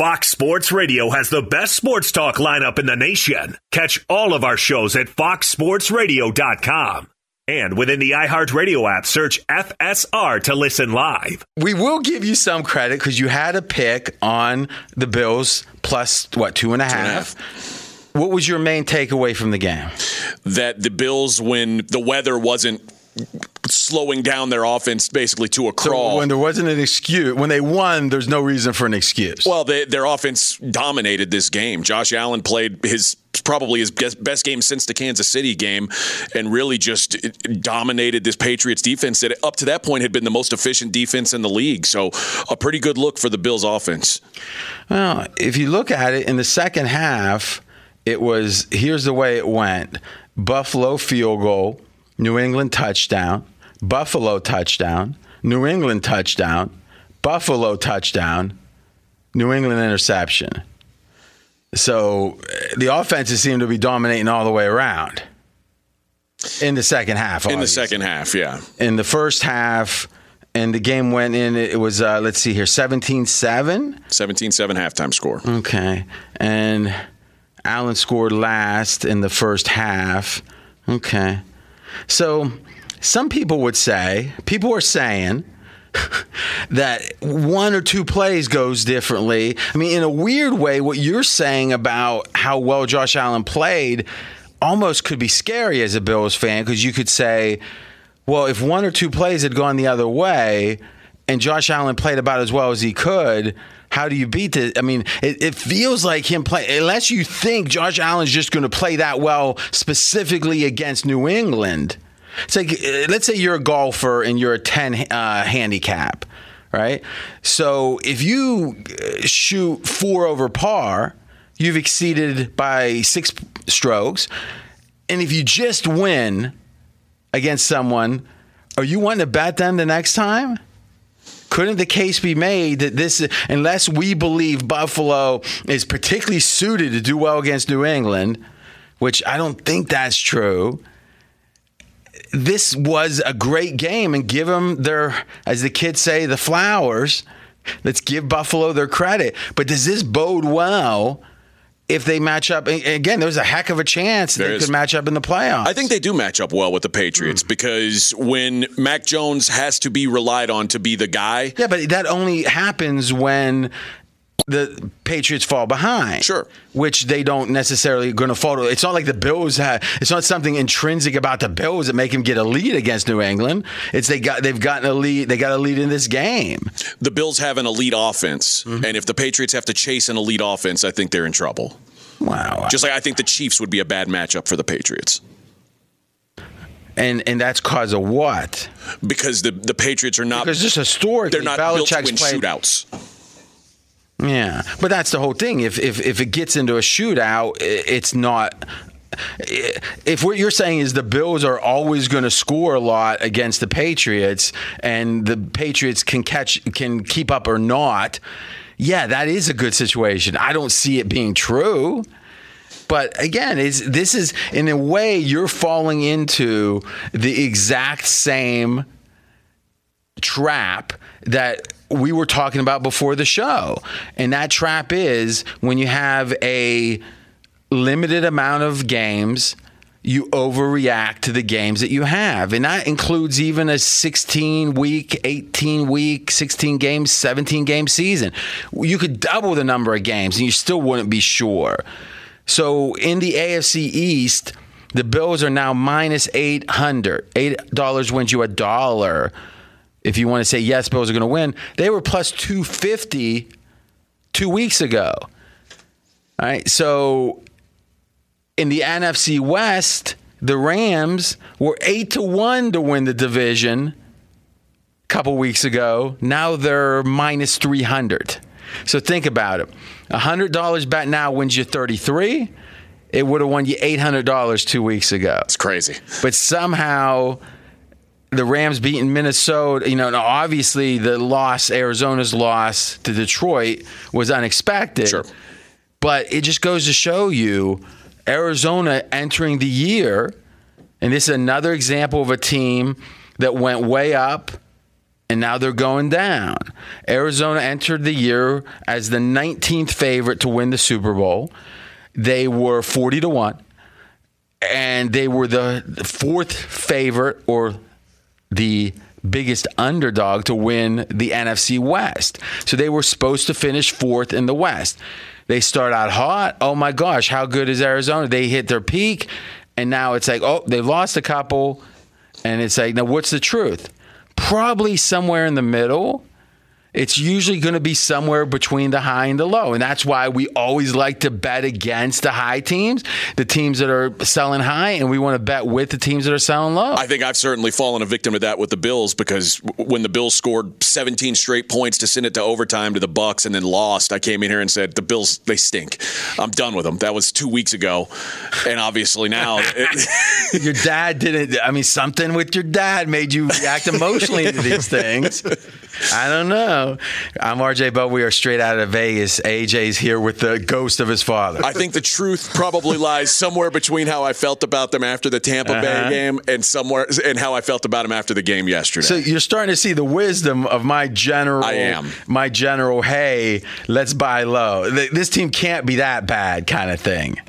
Fox Sports Radio has the best sports talk lineup in the nation. Catch all of our shows at foxsportsradio.com. And within the iHeartRadio app, search FSR to listen live. We will give you some credit because you had a pick on the Bills plus, what, two and a half? Two and a half. What was your main takeaway from the game? That the Bills, when the weather wasn't slowing down their offense basically to a crawl. So when there wasn't an excuse, when they won, there's no reason for an excuse. Well, they, their offense dominated this game. Josh Allen played his probably his best game since the Kansas City game, and really just dominated this Patriots defense that up to that point had been the most efficient defense in the league. So a pretty good look for the Bills offense. Well, if you look at it in the second half, it was here's the way it went: Buffalo field goal. New England touchdown, Buffalo touchdown, New England touchdown, Buffalo touchdown, New England interception. So the offenses seem to be dominating all the way around in the second half. In the second half, yeah. In the first half, and the game went in, it was, uh, let's see here, 17 7? 17 7 halftime score. Okay. And Allen scored last in the first half. Okay. So some people would say, people are saying, that one or two plays goes differently. I mean, in a weird way, what you're saying about how well Josh Allen played almost could be scary as a Bills fan because you could say, well, if one or two plays had gone the other way and Josh Allen played about as well as he could, how do you beat it? I mean, it, it, feels like him play unless you think Josh Allen's just going to play that well specifically against New England. It's like uh, let's say you're a golfer and you're a 10 uh, handicap, right? So if you uh, shoot four over par, you've exceeded by six strokes. And if you just win against someone, are you wanting to bet them the next time? Couldn't the case be made that this, unless we believe Buffalo is particularly suited to do well against New England, which I don't think that's true, this was a great game and give them their, as the kids say, the flowers. Let's give Buffalo their credit. But does this bode well? If they match up again, there's a heck of a chance there they is. could match up in the playoffs. I think they do match up well with the Patriots mm. because when Mac Jones has to be relied on to be the guy. Yeah, but that only happens when the Patriots fall behind. Sure. Which they don't necessarily going to fall. It's not like the Bills have. It's not something intrinsic about the Bills that make them get a lead against New England. It's they got they've gotten a lead. They got a lead in this game. The Bills have an elite offense, mm-hmm. and if the Patriots have to chase an elite offense, I think they're in trouble. Wow. Just like I think the Chiefs would be a bad matchup for the Patriots. And and that's cause of what? Because the the Patriots are not because just historically they're not Belichick's built to win played, shootouts. Yeah, but that's the whole thing. If if if it gets into a shootout, it's not. If what you're saying is the Bills are always going to score a lot against the Patriots, and the Patriots can catch can keep up or not, yeah, that is a good situation. I don't see it being true. But again, is this is in a way you're falling into the exact same trap that we were talking about before the show. And that trap is when you have a limited amount of games, you overreact to the games that you have. And that includes even a 16 week, 18 week, 16 games, 17 game season. You could double the number of games and you still wouldn't be sure. So in the AFC East, the Bills are now minus 800. $8 wins you a dollar if you want to say yes, Bills are going to win, they were plus 250 two weeks ago. All right. So in the NFC West, the Rams were eight to one to win the division a couple weeks ago. Now they're minus 300. So think about it. $100 bet now wins you 33. It would have won you $800 two weeks ago. It's crazy. But somehow the Rams beating Minnesota, you know, obviously the loss, Arizona's loss to Detroit was unexpected. Sure. But it just goes to show you Arizona entering the year, and this is another example of a team that went way up and now they're going down. Arizona entered the year as the 19th favorite to win the Super Bowl. They were 40 to 1, and they were the fourth favorite or the biggest underdog to win the NFC West. So they were supposed to finish fourth in the West. They start out hot. Oh my gosh, how good is Arizona? They hit their peak, and now it's like, oh, they've lost a couple. And it's like, now what's the truth? Probably somewhere in the middle. It's usually going to be somewhere between the high and the low. And that's why we always like to bet against the high teams, the teams that are selling high, and we want to bet with the teams that are selling low. I think I've certainly fallen a victim of that with the Bills because when the Bills scored 17 straight points to send it to overtime to the Bucks and then lost, I came in here and said the Bills they stink. I'm done with them. That was 2 weeks ago. And obviously now it, your dad didn't I mean something with your dad made you react emotionally to these things. I don't know. I'm RJ but We are straight out of Vegas. AJ's here with the ghost of his father. I think the truth probably lies somewhere between how I felt about them after the Tampa uh-huh. Bay game and somewhere and how I felt about them after the game yesterday. So you're starting to see the wisdom of my general. I am my general. Hey, let's buy low. This team can't be that bad, kind of thing.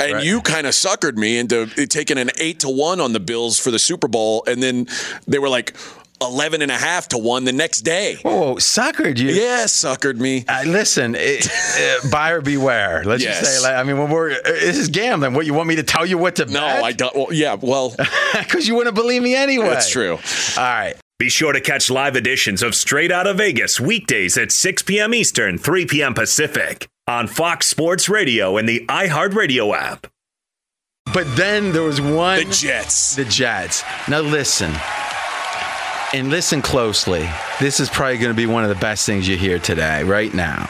And right. you kind of suckered me into taking an eight to one on the Bills for the Super Bowl, and then they were like, 11 and a half to one the next day. Oh, suckered you? Yeah, suckered me. Uh, listen, it, uh, buyer beware. Let's yes. just say, like, I mean, when we're, uh, this is gambling. What, you want me to tell you what to no, bet? I don't. Well, yeah, well. Because you wouldn't believe me anyway. That's true. All right. Be sure to catch live editions of Straight Out of Vegas weekdays at 6 p.m. Eastern, 3 p.m. Pacific on Fox Sports Radio and the iHeartRadio app. But then there was one. The Jets. The Jets. Now listen and listen closely. This is probably going to be one of the best things you hear today, right now.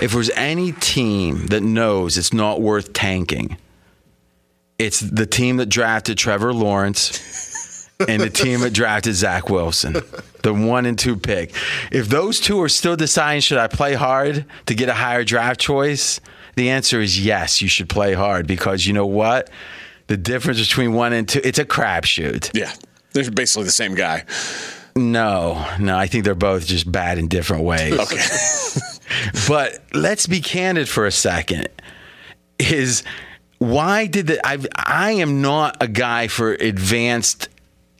If there's any team that knows it's not worth tanking, it's the team that drafted Trevor Lawrence and the team that drafted Zach Wilson, the one and two pick. If those two are still deciding, should I play hard to get a higher draft choice? The answer is yes, you should play hard because you know what? The difference between one and two, it's a crapshoot. Yeah, they're basically the same guy. No, no, I think they're both just bad in different ways. Okay. but let's be candid for a second. Is why did the I I am not a guy for advanced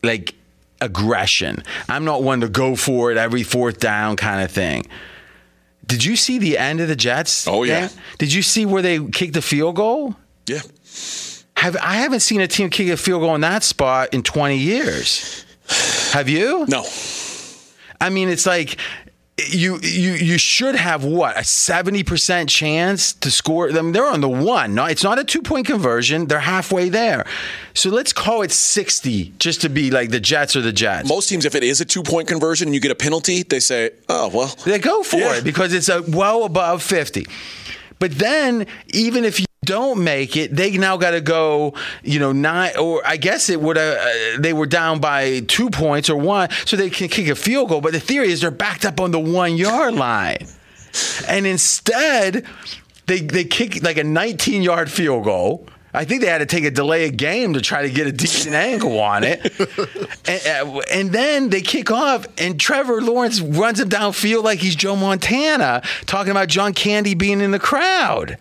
like aggression. I'm not one to go for it every fourth down kind of thing. Did you see the end of the Jets? Oh yeah. Game? Did you see where they kicked the field goal? Yeah. Have I haven't seen a team kick a field goal in that spot in 20 years. Have you? No. I mean, it's like you you you should have what a seventy percent chance to score them. They're on the one. No, it's not a two point conversion. They're halfway there. So let's call it sixty, just to be like the Jets or the Jets. Most teams, if it is a two point conversion and you get a penalty, they say, "Oh well." They go for yeah. it because it's a well above fifty. But then, even if you don't make it, they now got to go, you know, nine, or I guess it would uh, they were down by two points or one, so they can kick a field goal. But the theory is they're backed up on the one yard line. And instead, they, they kick like a 19 yard field goal. I think they had to take a delay of game to try to get a decent angle on it. and, uh, and, then they kick off, and Trevor Lawrence runs him downfield like he's Joe Montana, talking about John Candy being in the crowd.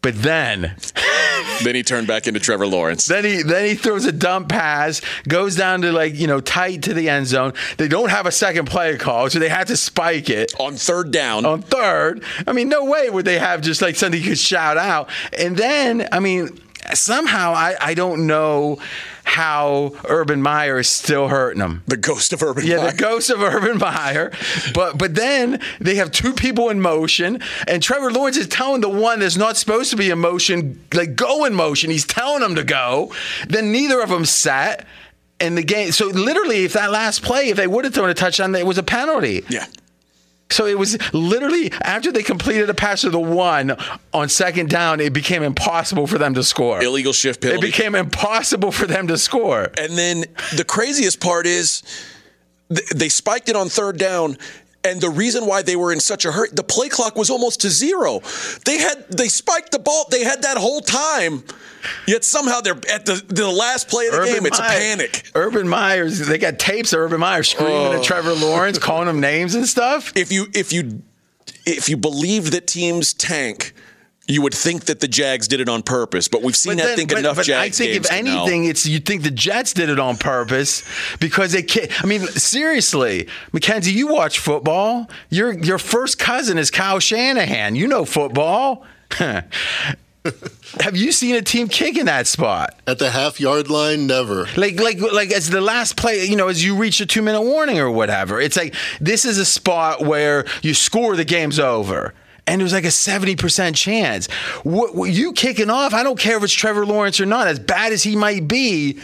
But then, then he turned back into Trevor Lawrence. Then he then he throws a dump pass, goes down to like you know tight to the end zone. They don't have a second play call, so they had to spike it on third down. On third, I mean, no way would they have just like something you could shout out. And then, I mean, somehow I I don't know how Urban Meyer is still hurting them. The ghost of Urban yeah, Meyer. the ghost of Urban Meyer. But but then they have two people in motion, and Trevor Lawrence is telling the one that's not supposed to be in motion, like go in motion. He's telling them to go. Then neither of them sat. And the game, so literally, if that last play, if they would have thrown a touchdown, it was a penalty. Yeah. So it was literally after they completed a pass to the one on second down, it became impossible for them to score. Illegal shift penalty. It became impossible for them to score. And then the craziest part is they spiked it on third down And the reason why they were in such a hurry, the play clock was almost to zero. They had they spiked the ball. They had that whole time. Yet somehow they're at the the last play of the Urban game. It's Meyer- a panic. Urban Myers, they got tapes of Urban Myers screaming at oh. Trevor Lawrence, calling him names and stuff. If you if you if you believe that teams tank, you would think that the Jags did it on purpose. But we've seen, I think, enough but Jags I think games if anything, it's you think the Jets did it on purpose because they can't. I mean, seriously, Mackenzie, you watch football. Your your first cousin is Kyle Shanahan. You know football. Have you seen a team kick in that spot? At the half yard line, never. Like, like, like as the last play, you know, as you reach a two minute warning or whatever. It's like this is a spot where you score, the game's over. And it was like a 70% chance. What, what- you kicking off, I don't care if it's Trevor Lawrence or not, as bad as he might be,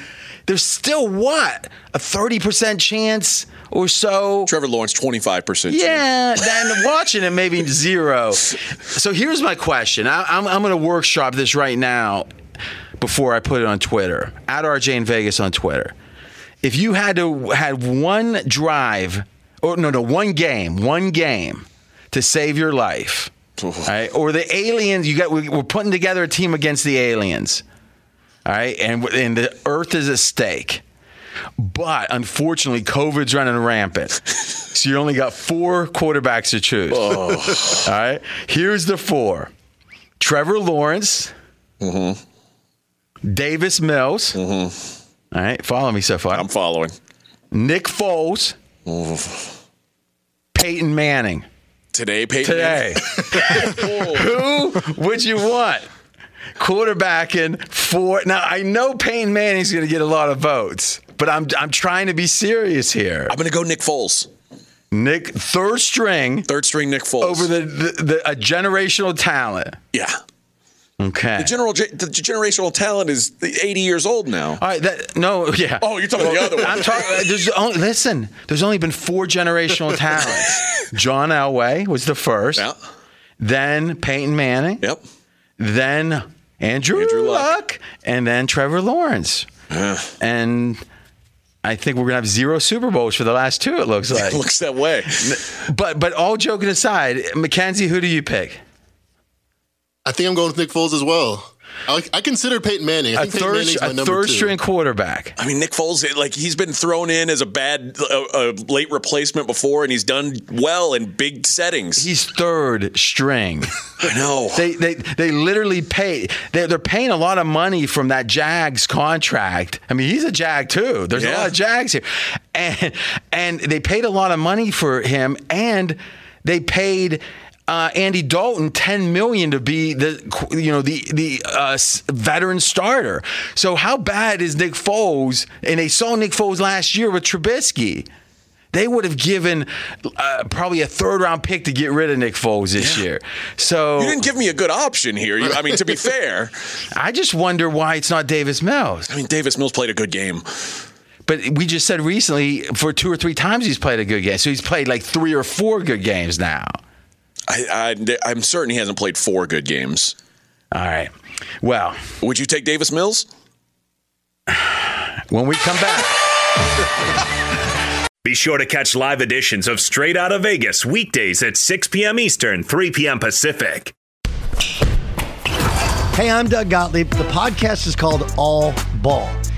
there's still what? A 30% chance or so? Trevor Lawrence, twenty five percent. Yeah, then watching it maybe zero. So here's my question. I, I'm, I'm going to workshop this right now before I put it on Twitter. At RJ in Vegas on Twitter. If you had to had one drive, or no, no, one game, one game to save your life, right? Or the aliens, you got we- we're putting together a team against the aliens, all right? And and the Earth is at stake. But unfortunately, COVID's running rampant. So you only got four quarterbacks to choose. Oh. All right. Here's the four Trevor Lawrence, mm-hmm. Davis Mills. Mm-hmm. All right. Follow me so far. I'm following. Nick Foles, mm-hmm. Peyton Manning. Today, Peyton. Today. Who would you want? Quarterbacking for now. I know Peyton Manning's going to get a lot of votes, but I'm I'm trying to be serious here. I'm going to go Nick Foles. Nick, third string Third string Nick Foles. over the, the, the a generational talent. yeah. Okay. The general the generational talent is 80 years old now. All right. That no. Yeah. Oh, you're talking about the other one. I'm talking. There's only listen. There's only been four generational talents. John Elway was the first. Yeah. Then Peyton Manning. Yep. Then Andrew, Andrew Luck. Luck. And then Trevor Lawrence. Yeah. and I think we're gonna have zero Super Bowls for the last two. It looks like. it Looks that way. but but all joking aside, Mackenzie, who do you pick? I think I'm going with Nick Foles as well. I, I consider Peyton Manning. I A think Peyton third Manning's my a number third two. string quarterback. I mean, Nick Foles, like he's been thrown in as a bad, a, a late replacement before, and he's done well in big settings. He's third string. I know. They they they literally pay. They're, they're paying a lot of money from that Jags contract. I mean, he's a Jag too. There's a lot of Jags here, and and they paid a lot of money for him, and they paid. Uh, Andy Dalton, ten million to be the you know the the uh, veteran starter. So how bad is Nick Foles? And they saw Nick Foles last year with Trubisky. They would have given uh, probably a third round pick to get rid of Nick Foles this year. So you didn't give me a good option here. You, I mean, to be fair, I just wonder why it's not Davis Mills. I mean, Davis Mills played a good game. But we just said recently for two or three times he's played a good game. So he's played like three or four good games now. I, I, I'm certain he hasn't played four good games. All right. Well, Would you take Davis Mills? when we come back, Be sure to catch live editions of Straight Out of Vegas weekdays at 6 p.m. Eastern, 3 p.m. Pacific. Hey, I'm Doug Gottlieb. The podcast is called All Ball.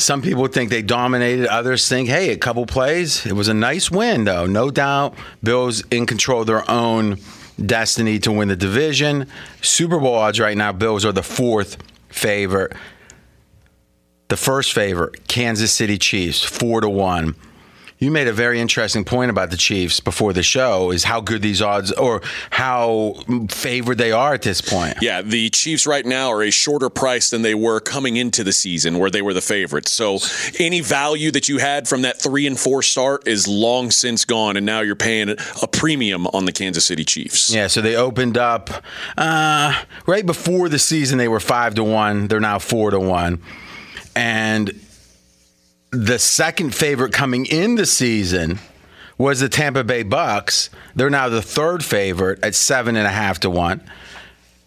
Some people think they dominated. Others think, hey, a couple plays. It was a nice win, though. No doubt. Bills in control of their own destiny to win the division. Super Bowl odds right now, Bills are the fourth favorite. The first favorite, Kansas City Chiefs, four to one. You made a very interesting point about the Chiefs before the show is how good these odds or how favored they are at this point. Yeah, the Chiefs right now are a shorter price than they were coming into the season where they were the favorites. So any value that you had from that 3 and 4 start is long since gone and now you're paying a premium on the Kansas City Chiefs. Yeah, so they opened up uh, right before the season they were 5 to 1, they're now 4 to 1. And the second favorite coming in the season was the Tampa Bay Bucks. They're now the third favorite at seven and a half to one.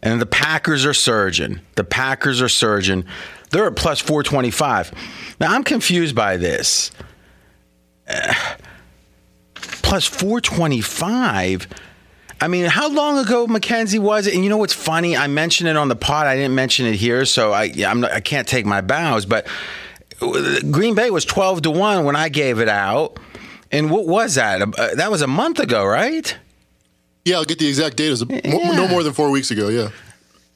And the Packers are surging. The Packers are surging. They're at plus 425. Now, I'm confused by this. Uh, plus 425. I mean, how long ago Mackenzie was it? And you know what's funny? I mentioned it on the pod. I didn't mention it here, so I I'm not, I can't take my bows. But Green Bay was 12 to 1 when I gave it out. And what was that? Uh, that was a month ago, right? Yeah, I'll get the exact date. It was Yeah. no more than four weeks ago. Yeah.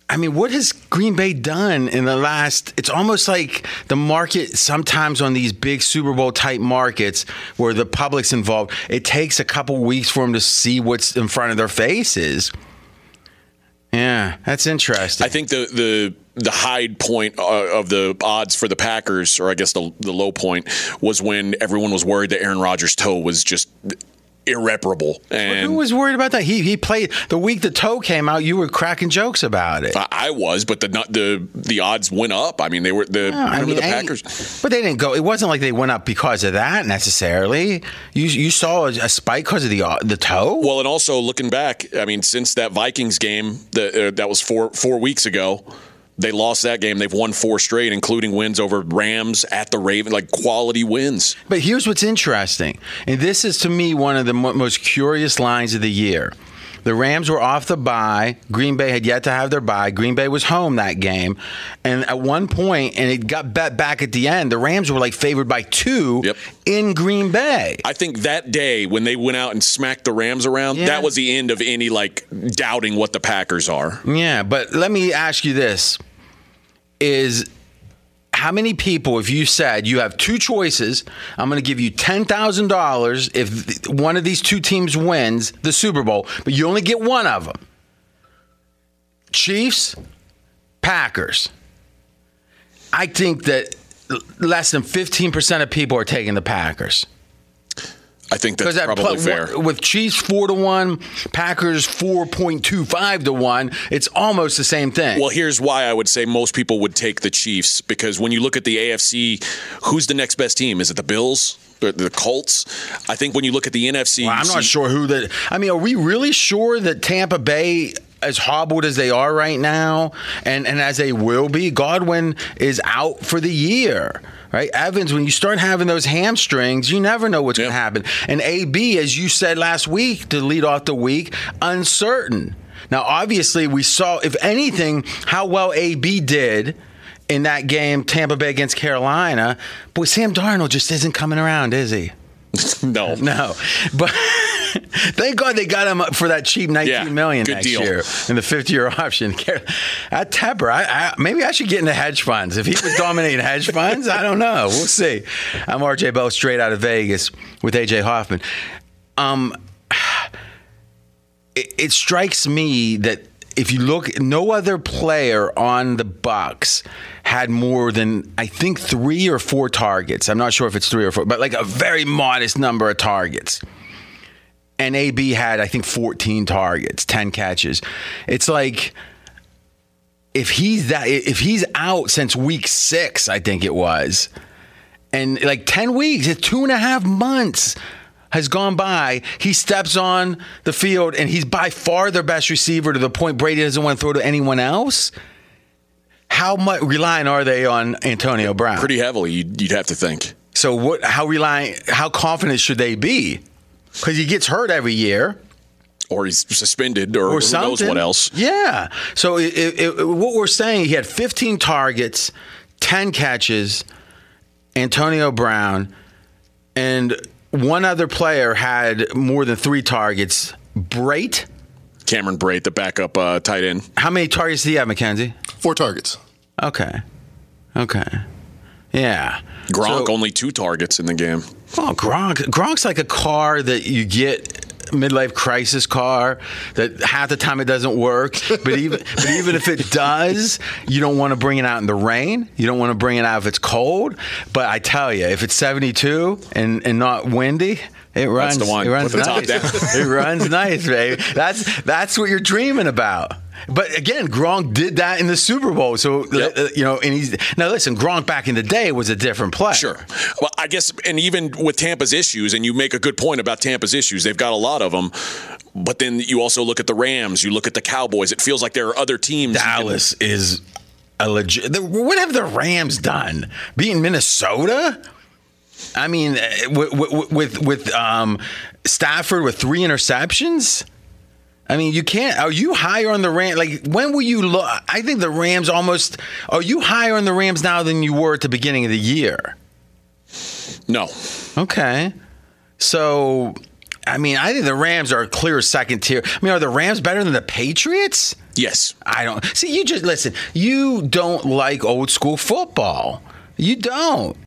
I mean, what has Green Bay done in the last? It's almost like the market sometimes on these big Super Bowl type markets where the public's involved, it takes a couple weeks for them to see what's in front of their faces. Yeah, that's interesting. I think the the the high point uh, of the odds for the Packers, or I guess the the low point, was when everyone was worried that Aaron Rodgers' toe was just irreparable. And Who was worried about that? He he played the week the toe came out. You were cracking jokes about it. I- I was, but the not- the the odds went up. I mean, they were the I mean, the Packers. but they didn't go. It wasn't like they went up because of that necessarily. You you saw a, a spike because of the uh, the toe. Well, and also looking back, I mean, since that Vikings game that uh, that was four four weeks ago, they lost that game. They've won four straight, including wins over Rams at the Raven, like quality wins. But here's what's interesting, and this is to me one of the most curious lines of the year. The Rams were off the bye. Green Bay had yet to have their bye. Green Bay was home that game, and at one point, and it got bet back at the end. The Rams were like favored by two Yep. in Green Bay. I think that day when they went out and smacked the Rams around, Yeah. that was the end of any like doubting what the Packers are. Yeah, but let me ask you this: Is how many people, if you said you have two choices, I'm going to give you ten thousand dollars if one of these two teams wins the Super Bowl, but you only get one of them. Chiefs, Packers. I think that less than 15% of people are taking the Packers. I think that's that probably pl- fair. with Chiefs four to one, Packers four point two five to one, it's almost the same thing. Well, here's why I would say most people would take the Chiefs because when you look at the AFC, who's the next best team? Is it the Bills? The, the Colts? I think when you look at the NFC, Well, I'm not see- sure who that. I mean, are we really sure that Tampa Bay, as hobbled as they are right now, and and as they will be, Godwin is out for the year. Right, Evans. When you start having those hamstrings, you never know what's going to happen. And AB, as you said last week, to lead off the week, uncertain. Now, obviously, we saw, if anything, how well AB did in that game, Tampa Bay against Carolina. Boy, Sam Darnold just isn't coming around, is he? no, No, but thank God they got him up for that cheap nineteen Yeah, million next deal. year in the fifth year option. At Tepper, I, I, maybe I should get into hedge funds. If he was dominating hedge funds, I don't know. We'll see. I'm RJ Bell, straight out of Vegas with AJ Hoffman. Um, it, it strikes me that if you look, no other player on the Bucks had more than I think three or four targets. I'm not sure if it's three or four, but like a very modest number of targets. And AB had I think 14 targets, 10 catches. It's like if he's that if he's out since week six, I think it was, and like 10 weeks, it's two and a half months has gone by. He steps on the field and he's by far their best receiver to the point Brady doesn't want to throw to anyone else. How much relying are they on Antonio Brown? pretty heavily. You'd, you'd have to think. So what? How reliant? How confident should they be? Because he gets hurt every year Or he's suspended, or, or who knows what else. Yeah. So it, it, it- what we're saying, he had 15 targets, 10 catches. Antonio Brown and one other player had more than three targets. Brate. Cameron Brate, the backup uh, tight end. How many targets did he have, McKenzie? Four targets. Okay. Okay. Yeah. Gronk So- only two targets in the game. Oh, Gronk. Gronk's like a car that you get midlife crisis car that half the time it doesn't work but even but even if it does you don't want to bring it out in the rain you don't want to bring it out if it's cold but i tell you if it's 72 and and not windy it runs the one. it runs Put the top nice. down. it runs nice baby that's that's what you're dreaming about but again, Gronk did that in the Super Bowl. So Yep. uh, you know, and he's now listen. Gronk back in the day was a different player. Sure. Well, I guess, and even with Tampa's issues, and you make a good point about Tampa's issues, they've got a lot of them. But then you also look at the Rams, you look at the Cowboys. It feels like there are other teams. you can- Dallas is a legit. What have the Rams done? Being Minnesota? I mean, with with with, with um, Stafford with three interceptions. I mean, you can't. Are you higher on the Rams? Like, when will you look? I think the Rams almost. Are you higher on the Rams now than you were at the beginning of the year? No. Okay. So, I mean, I think the Rams are a clear second tier. I mean, are the Rams better than the Patriots? Yes. I don't see. You just listen. You don't like old school football. You don't.